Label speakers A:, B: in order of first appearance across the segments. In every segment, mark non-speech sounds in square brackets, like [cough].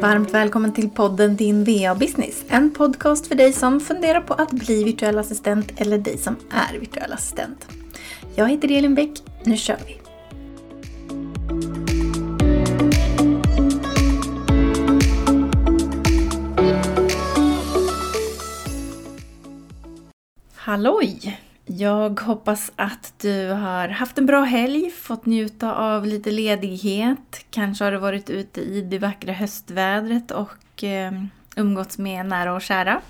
A: Varmt välkommen till podden Din VA-business. En podcast för dig som funderar på att bli virtuell assistent eller dig som är virtuell assistent. Jag heter Elin Bäck. Nu kör vi! Halloj! Jag hoppas att du har haft en bra helg, fått njuta av lite ledighet. Kanske har du varit ute i det vackra höstvädret och eh, umgåtts med nära och kära.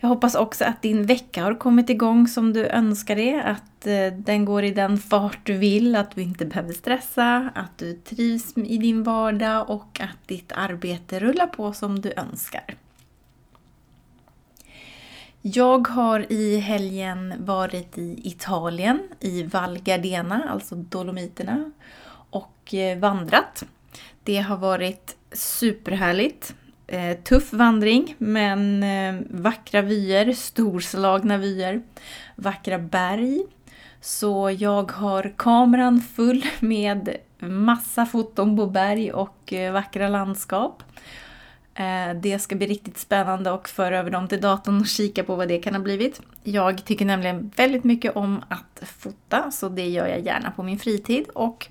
A: Jag hoppas också att din vecka har kommit igång som du önskar det. Att eh, den går i den fart du vill, att du inte behöver stressa, att du trivs i din vardag och att ditt arbete rullar på som du önskar. Jag har i helgen varit i Italien, i Val Gardena, alltså Dolomiterna, och eh, vandrat. Det har varit superhärligt. Eh, tuff vandring, men eh, vackra vyer, storslagna vyer, vackra berg. Så jag har kameran full med massa foton på berg och vackra landskap. Eh, det ska bli riktigt spännande att föra över dem till datorn och kika på vad det kan ha blivit. Jag tycker nämligen väldigt mycket om att fota, så det gör jag gärna på min fritid. Och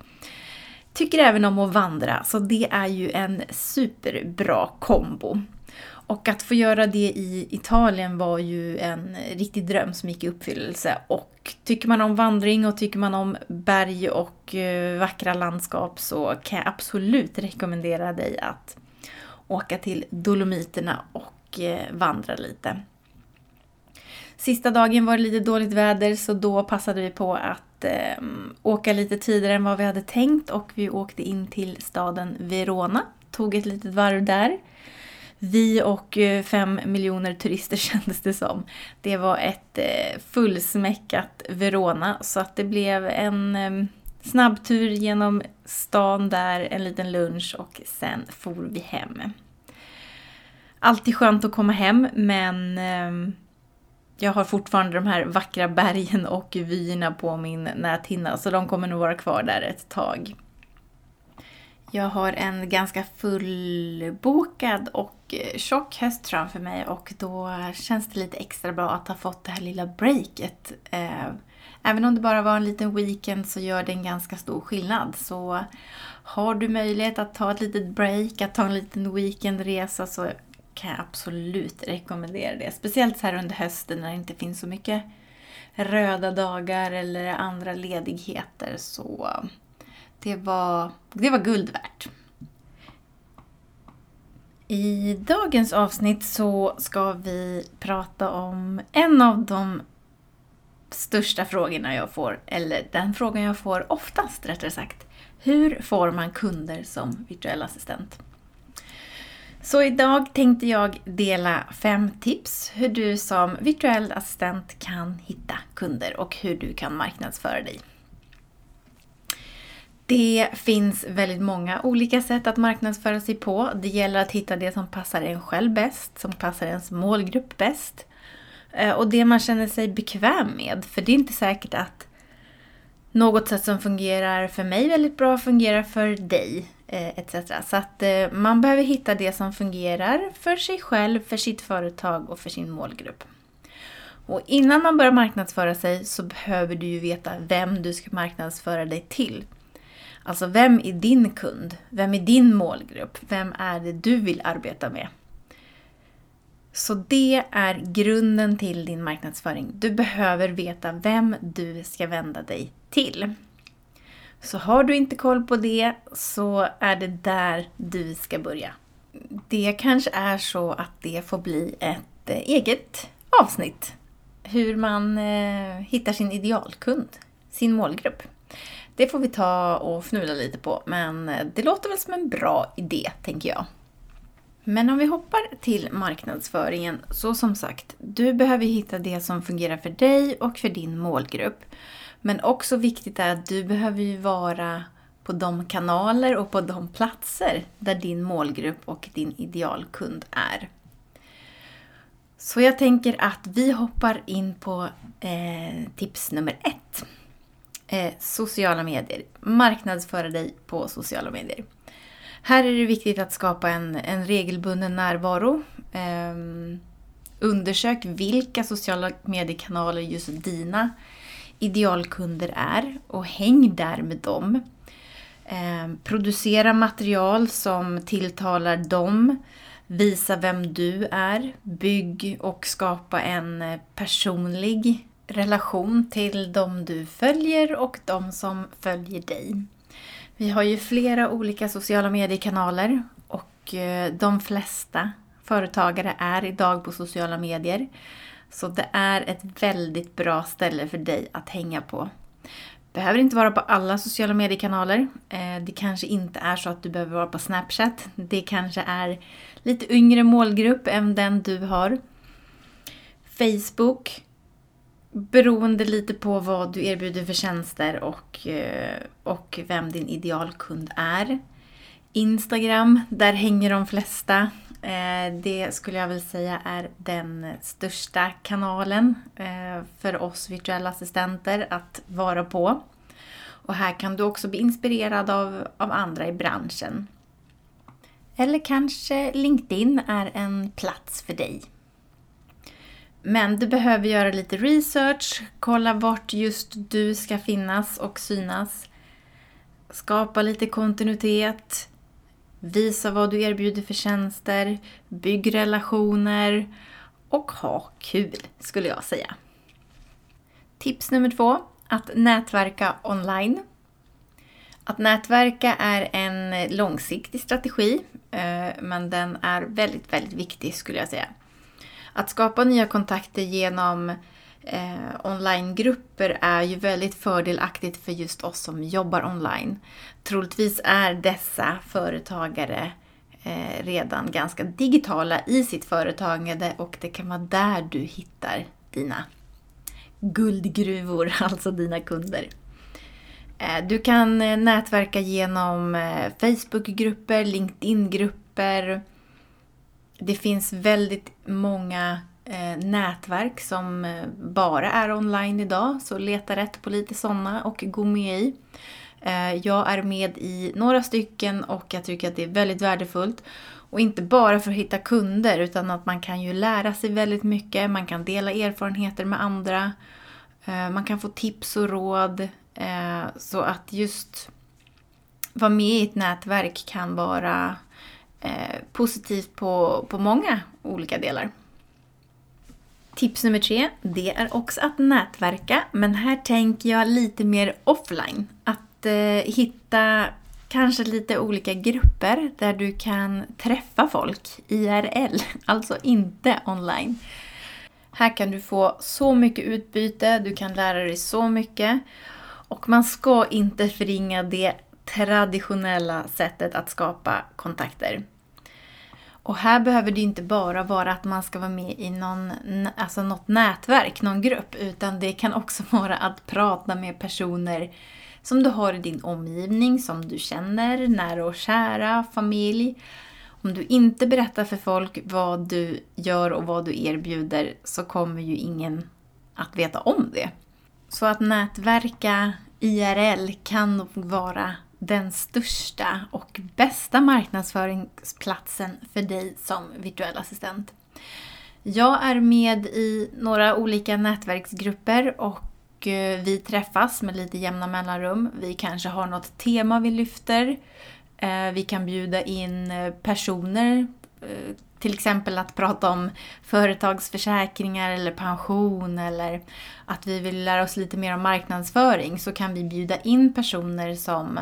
A: tycker även om att vandra, så det är ju en superbra kombo. Och att få göra det i Italien var ju en riktig dröm som gick i uppfyllelse. Och tycker man om vandring och tycker man om berg och eh, vackra landskap så kan jag absolut rekommendera dig att åka till Dolomiterna och eh, vandra lite. Sista dagen var det lite dåligt väder så då passade vi på att eh, åka lite tidigare än vad vi hade tänkt och vi åkte in till staden Verona. Tog ett litet varv där. Vi och eh, fem miljoner turister [laughs] kändes det som. Det var ett eh, fullsmäckat Verona så att det blev en eh, snabbtur genom stan där, en liten lunch och sen for vi hem. Alltid skönt att komma hem men ehm, jag har fortfarande de här vackra bergen och vyerna på min näthinna så de kommer nog vara kvar där ett tag. Jag har en ganska fullbokad och eh, tjock höst framför mig och då känns det lite extra bra att ha fått det här lilla breaket. Eh, Även om det bara var en liten weekend så gör det en ganska stor skillnad. Så har du möjlighet att ta ett litet break, att ta en liten weekendresa så kan jag absolut rekommendera det. Speciellt så här under hösten när det inte finns så mycket röda dagar eller andra ledigheter. Så det var, det var guld värt. I dagens avsnitt så ska vi prata om en av de största frågorna jag får, eller den frågan jag får oftast rättare sagt. Hur får man kunder som virtuell assistent? Så idag tänkte jag dela fem tips hur du som virtuell assistent kan hitta kunder och hur du kan marknadsföra dig. Det finns väldigt många olika sätt att marknadsföra sig på. Det gäller att hitta det som passar en själv bäst, som passar ens målgrupp bäst. Eh, och det man känner sig bekväm med. För det är inte säkert att något sätt som fungerar för mig väldigt bra fungerar för dig. Eh, Etc. Så att eh, man behöver hitta det som fungerar för sig själv, för sitt företag och för sin målgrupp. Och innan man börjar marknadsföra sig så behöver du ju veta vem du ska marknadsföra dig till. Alltså vem är din kund? Vem är din målgrupp? Vem är det du vill arbeta med? Så det är grunden till din marknadsföring. Du behöver veta vem du ska vända dig till. Så har du inte koll på det så är det där du ska börja. Det kanske är så att det får bli ett eh, eget avsnitt. Hur man eh, hittar sin idealkund, sin målgrupp. Det får vi ta och fnula lite på, men eh, det låter väl som en bra idé, tänker jag. Men om vi hoppar till marknadsföringen, så som sagt, du behöver hitta det som fungerar för dig och för din målgrupp. Men också viktigt är att du behöver ju vara på de kanaler och på de platser där din målgrupp och din idealkund är. Så jag tänker att vi hoppar in på eh, tips nummer ett. Eh, sociala medier. Marknadsföra dig på sociala medier. Här är det viktigt att skapa en, en regelbunden närvaro. Um, undersök vilka sociala mediekanaler just dina idealkunder är och häng där med dem. Um, producera material som tilltalar dem. Visa vem du är. Bygg och skapa en eh, personlig relation till de du följer och de som följer dig. Vi har ju flera olika sociala mediekanaler och eh, de flesta företagare är idag på sociala medier. Så det är ett väldigt bra ställe för dig att hänga på. Behöver inte vara på alla sociala mediekanaler. Eh, det kanske inte är så att du behöver vara på Snapchat. Det kanske är lite yngre målgrupp än den du har. Facebook beroende lite på vad du erbjuder för tjänster och, eh, och vem din idealkund är. Instagram, där hänger de flesta. Eh, det skulle jag väl säga är den största kanalen eh, för oss virtuella assistenter att vara på. Och här kan du också bli inspirerad av, av andra i branschen. Eller kanske LinkedIn är en plats för dig. Men du behöver göra lite research, kolla vart just du ska finnas och synas. Skapa lite kontinuitet. Visa vad du erbjuder för tjänster. Bygg relationer. Och ha kul, skulle jag säga. Tips nummer två. Att nätverka online. Att nätverka är en långsiktig strategi, eh, men den är väldigt, väldigt viktig skulle jag säga. Att skapa nya kontakter genom eh, onlinegrupper är ju väldigt fördelaktigt för just oss som jobbar online. Troligtvis är dessa företagare eh, redan ganska digitala i sitt företagande och det kan vara där du hittar dina guldgruvor, [laughs] alltså dina kunder. Eh, du kan eh, nätverka genom eh, Facebookgrupper, LinkedIn-grupper, det finns väldigt många eh, nätverk som eh, bara är online idag, så leta rätt på lite sådana och gå med i. Eh, jag är med i några stycken och jag tycker att det är väldigt värdefullt. Och inte bara för att hitta kunder utan att man kan ju lära sig väldigt mycket, man kan dela erfarenheter med andra, eh, man kan få tips och råd. Eh, så att just vara med i ett nätverk kan vara Eh, positivt på, på många olika delar. Tips nummer tre, det är också att nätverka, men här tänker jag lite mer offline. Att eh, hitta kanske lite olika grupper där du kan träffa folk IRL, [laughs] alltså inte online. Här kan du få så mycket utbyte, du kan lära dig så mycket och man ska inte förringa det traditionella sättet att skapa kontakter. Och här behöver det inte bara vara att man ska vara med i någon, alltså något nätverk, någon grupp, utan det kan också [laughs] vara att prata med personer som du har i din omgivning, som du känner, nära och kära, familj. Om du inte berättar för folk vad du gör och vad du erbjuder så kommer ju ingen att veta om det. Så att nätverka IRL kan nog vara den största och bästa marknadsföringsplatsen för dig som virtuell assistent. Jag är med i några olika nätverksgrupper och eh, vi träffas med lite jämna mellanrum. Vi kanske har något tema vi lyfter. Eh, vi kan bjuda in eh, personer, till exempel att prata om företagsförsäkringar eller pension eller att vi vill lära oss lite mer om marknadsföring så kan vi bjuda in personer som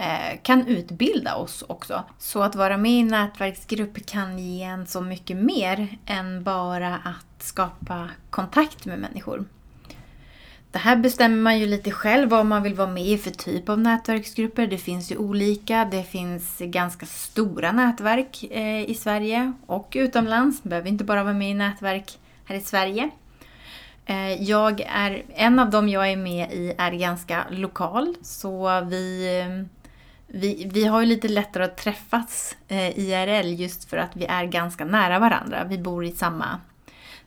A: Eh, kan utbilda oss också. Så att vara med i en nätverksgrupp kan ge en så mycket mer än bara att skapa kontakt med människor. Det här bestämmer man ju lite själv vad man vill vara med i för typ av nätverksgrupper. Det finns ju olika. Det finns ganska stora nätverk eh, i Sverige och utomlands. Man behöver inte bara vara med i nätverk här i Sverige. Eh, jag är, en av dem jag är med i är ganska lokal, så vi vi, vi har ju lite lättare att träffas eh, IRL just för att vi är ganska nära varandra. Vi bor i samma,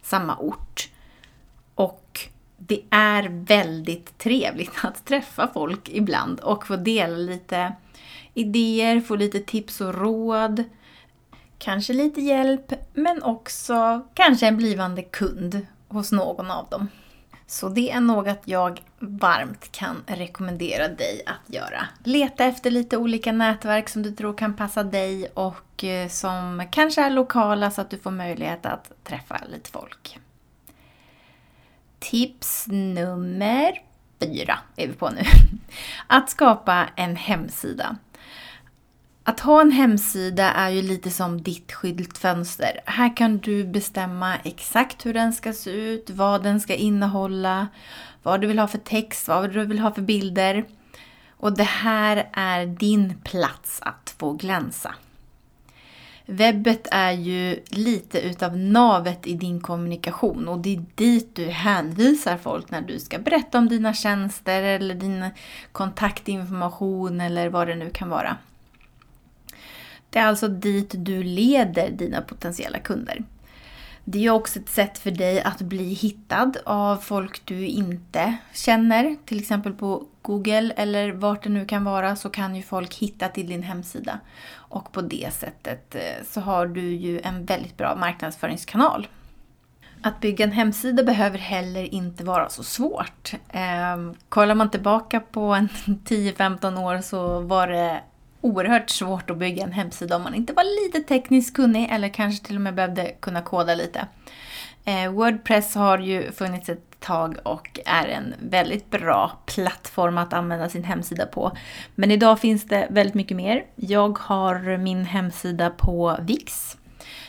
A: samma ort. Och det är väldigt trevligt att träffa folk ibland och få dela lite idéer, få lite tips och råd. Kanske lite hjälp, men också kanske en blivande kund hos någon av dem. Så det är något jag varmt kan rekommendera dig att göra. Leta efter lite olika nätverk som du tror kan passa dig och eh, som kanske är lokala så att du får möjlighet att träffa lite folk. Tips nummer fyra är vi på nu. [laughs] Att skapa en hemsida. Att ha en hemsida är ju lite som ditt skyltfönster. Här kan du bestämma exakt hur den ska se ut, vad den ska innehålla, vad du vill ha för text, vad du vill ha för bilder. Och det här är din plats att få glänsa. Webbet är ju lite utav navet i din kommunikation och det är dit du hänvisar folk när du ska berätta om dina tjänster eller din kontaktinformation eller vad det nu kan vara. Det är alltså dit du leder dina potentiella kunder. Det är också ett sätt för dig att bli hittad av folk du inte känner. Till exempel på Google eller vart det nu kan vara så kan ju folk hitta till din hemsida. Och på det sättet eh, så har du ju en väldigt bra marknadsföringskanal. Att bygga en hemsida behöver heller inte vara så svårt. Eh, kollar man tillbaka på en [laughs] 10-15 år så var det oerhört svårt att bygga en hemsida om man inte var lite tekniskt kunnig eller kanske till och med behövde kunna koda lite. Eh, Wordpress har ju funnits ett tag och är en väldigt bra plattform att använda sin hemsida på. Men idag finns det väldigt mycket mer. Jag har min hemsida på Wix.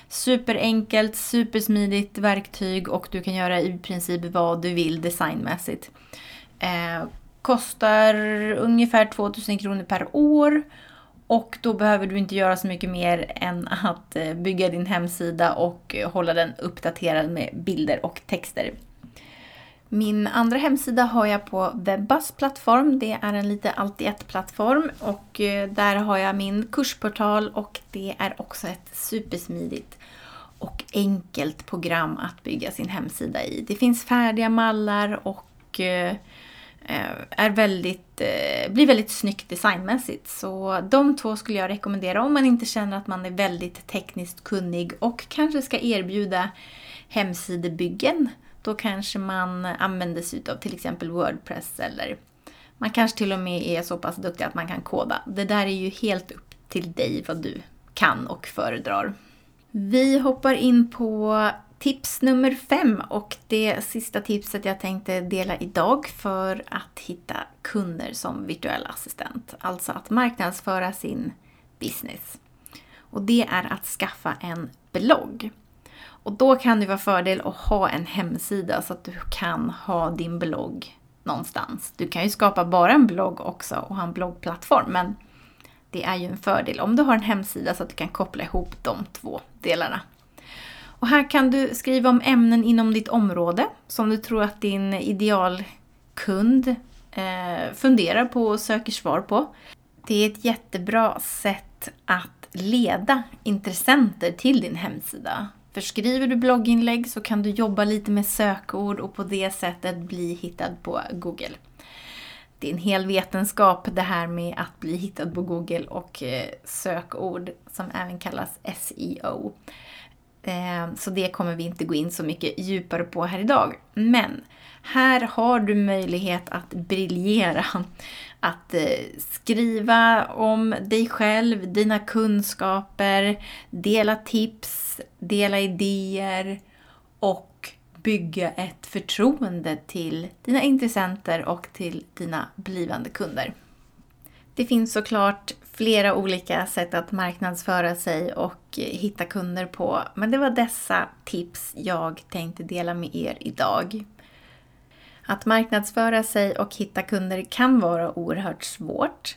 A: Superenkelt, supersmidigt verktyg och du kan göra i princip vad du vill designmässigt. Eh, kostar ungefär 2000 kronor per år och då behöver du inte göra så mycket mer än att eh, bygga din hemsida och eh, hålla den uppdaterad med bilder och texter. Min andra hemsida har jag på Webbas plattform. Det är en lite allt i ett plattform och eh, där har jag min kursportal och det är också ett supersmidigt och enkelt program att bygga sin hemsida i. Det finns färdiga mallar och Eh, Eh, är väldigt, eh, blir väldigt snyggt designmässigt. Så de två skulle jag rekommendera om man inte känner att man är väldigt tekniskt kunnig och kanske ska erbjuda hemsidebyggen. Då kanske man använder sig av till exempel Wordpress eller man kanske till och med är så pass duktig att man kan koda. Det där är ju helt upp till dig vad du kan och föredrar. Vi hoppar in på Tips nummer fem och det sista tipset jag tänkte dela idag för att hitta kunder som virtuell assistent. Alltså att marknadsföra sin business. Och det är att skaffa en blogg. Och då kan det vara fördel att ha en hemsida så att du kan ha din blogg någonstans. Du kan ju skapa bara en blogg också och ha en bloggplattform men det är ju en fördel om du har en hemsida så att du kan koppla ihop de två delarna. Och här kan du skriva om ämnen inom ditt område som du tror att din idealkund eh, funderar på och söker svar på. Det är ett jättebra sätt att leda intressenter till din hemsida. För skriver du blogginlägg så kan du jobba lite med sökord och på det sättet bli hittad på Google. Det är en hel vetenskap det här med att bli hittad på Google och eh, sökord som även kallas SEO. Eh, så det kommer vi inte gå in så mycket djupare på här idag. Men här har du möjlighet att briljera. [laughs] Att eh, skriva om dig själv, dina kunskaper, dela tips, dela idéer och bygga ett förtroende till dina intressenter och till dina blivande kunder. Det finns såklart flera olika sätt att marknadsföra sig och hitta kunder på. Men det var dessa tips jag tänkte dela med er idag. Att marknadsföra sig och hitta kunder kan vara oerhört svårt.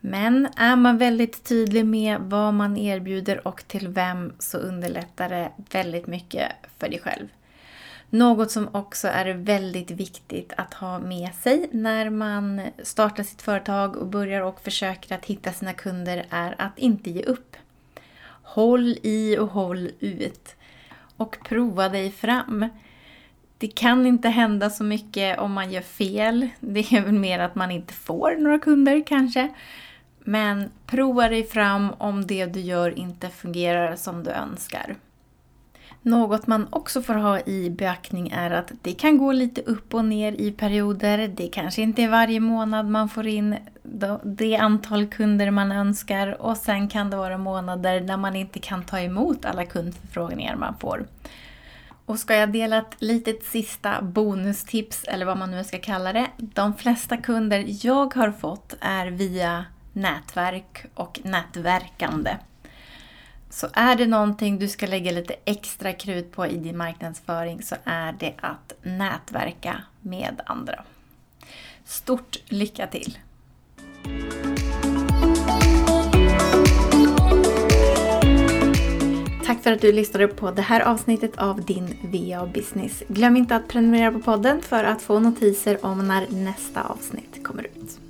A: Men är man väldigt tydlig med vad man erbjuder och till vem så underlättar det väldigt mycket för dig själv. Något som också är väldigt viktigt att ha med sig när man startar sitt företag och börjar och försöker att hitta sina kunder är att inte ge upp. Håll i och håll ut. Och prova dig fram. Det kan inte hända så mycket om man gör fel. Det är väl mer att man inte får några kunder kanske. Men prova dig fram om det du gör inte fungerar som du önskar. Något man också får ha i beaktning är att det kan gå lite upp och ner i perioder. Det kanske inte är varje månad man får in det antal kunder man önskar och sen kan det vara månader när man inte kan ta emot alla kundförfrågningar man får. Och ska jag dela ett litet sista bonustips, eller vad man nu ska kalla det. De flesta kunder jag har fått är via nätverk och nätverkande. Så är det någonting du ska lägga lite extra krut på i din marknadsföring så är det att nätverka med andra. Stort lycka till! Tack för att du lyssnade på det här avsnittet av din VA Business. Glöm inte att prenumerera på podden för att få notiser om när nästa avsnitt kommer ut.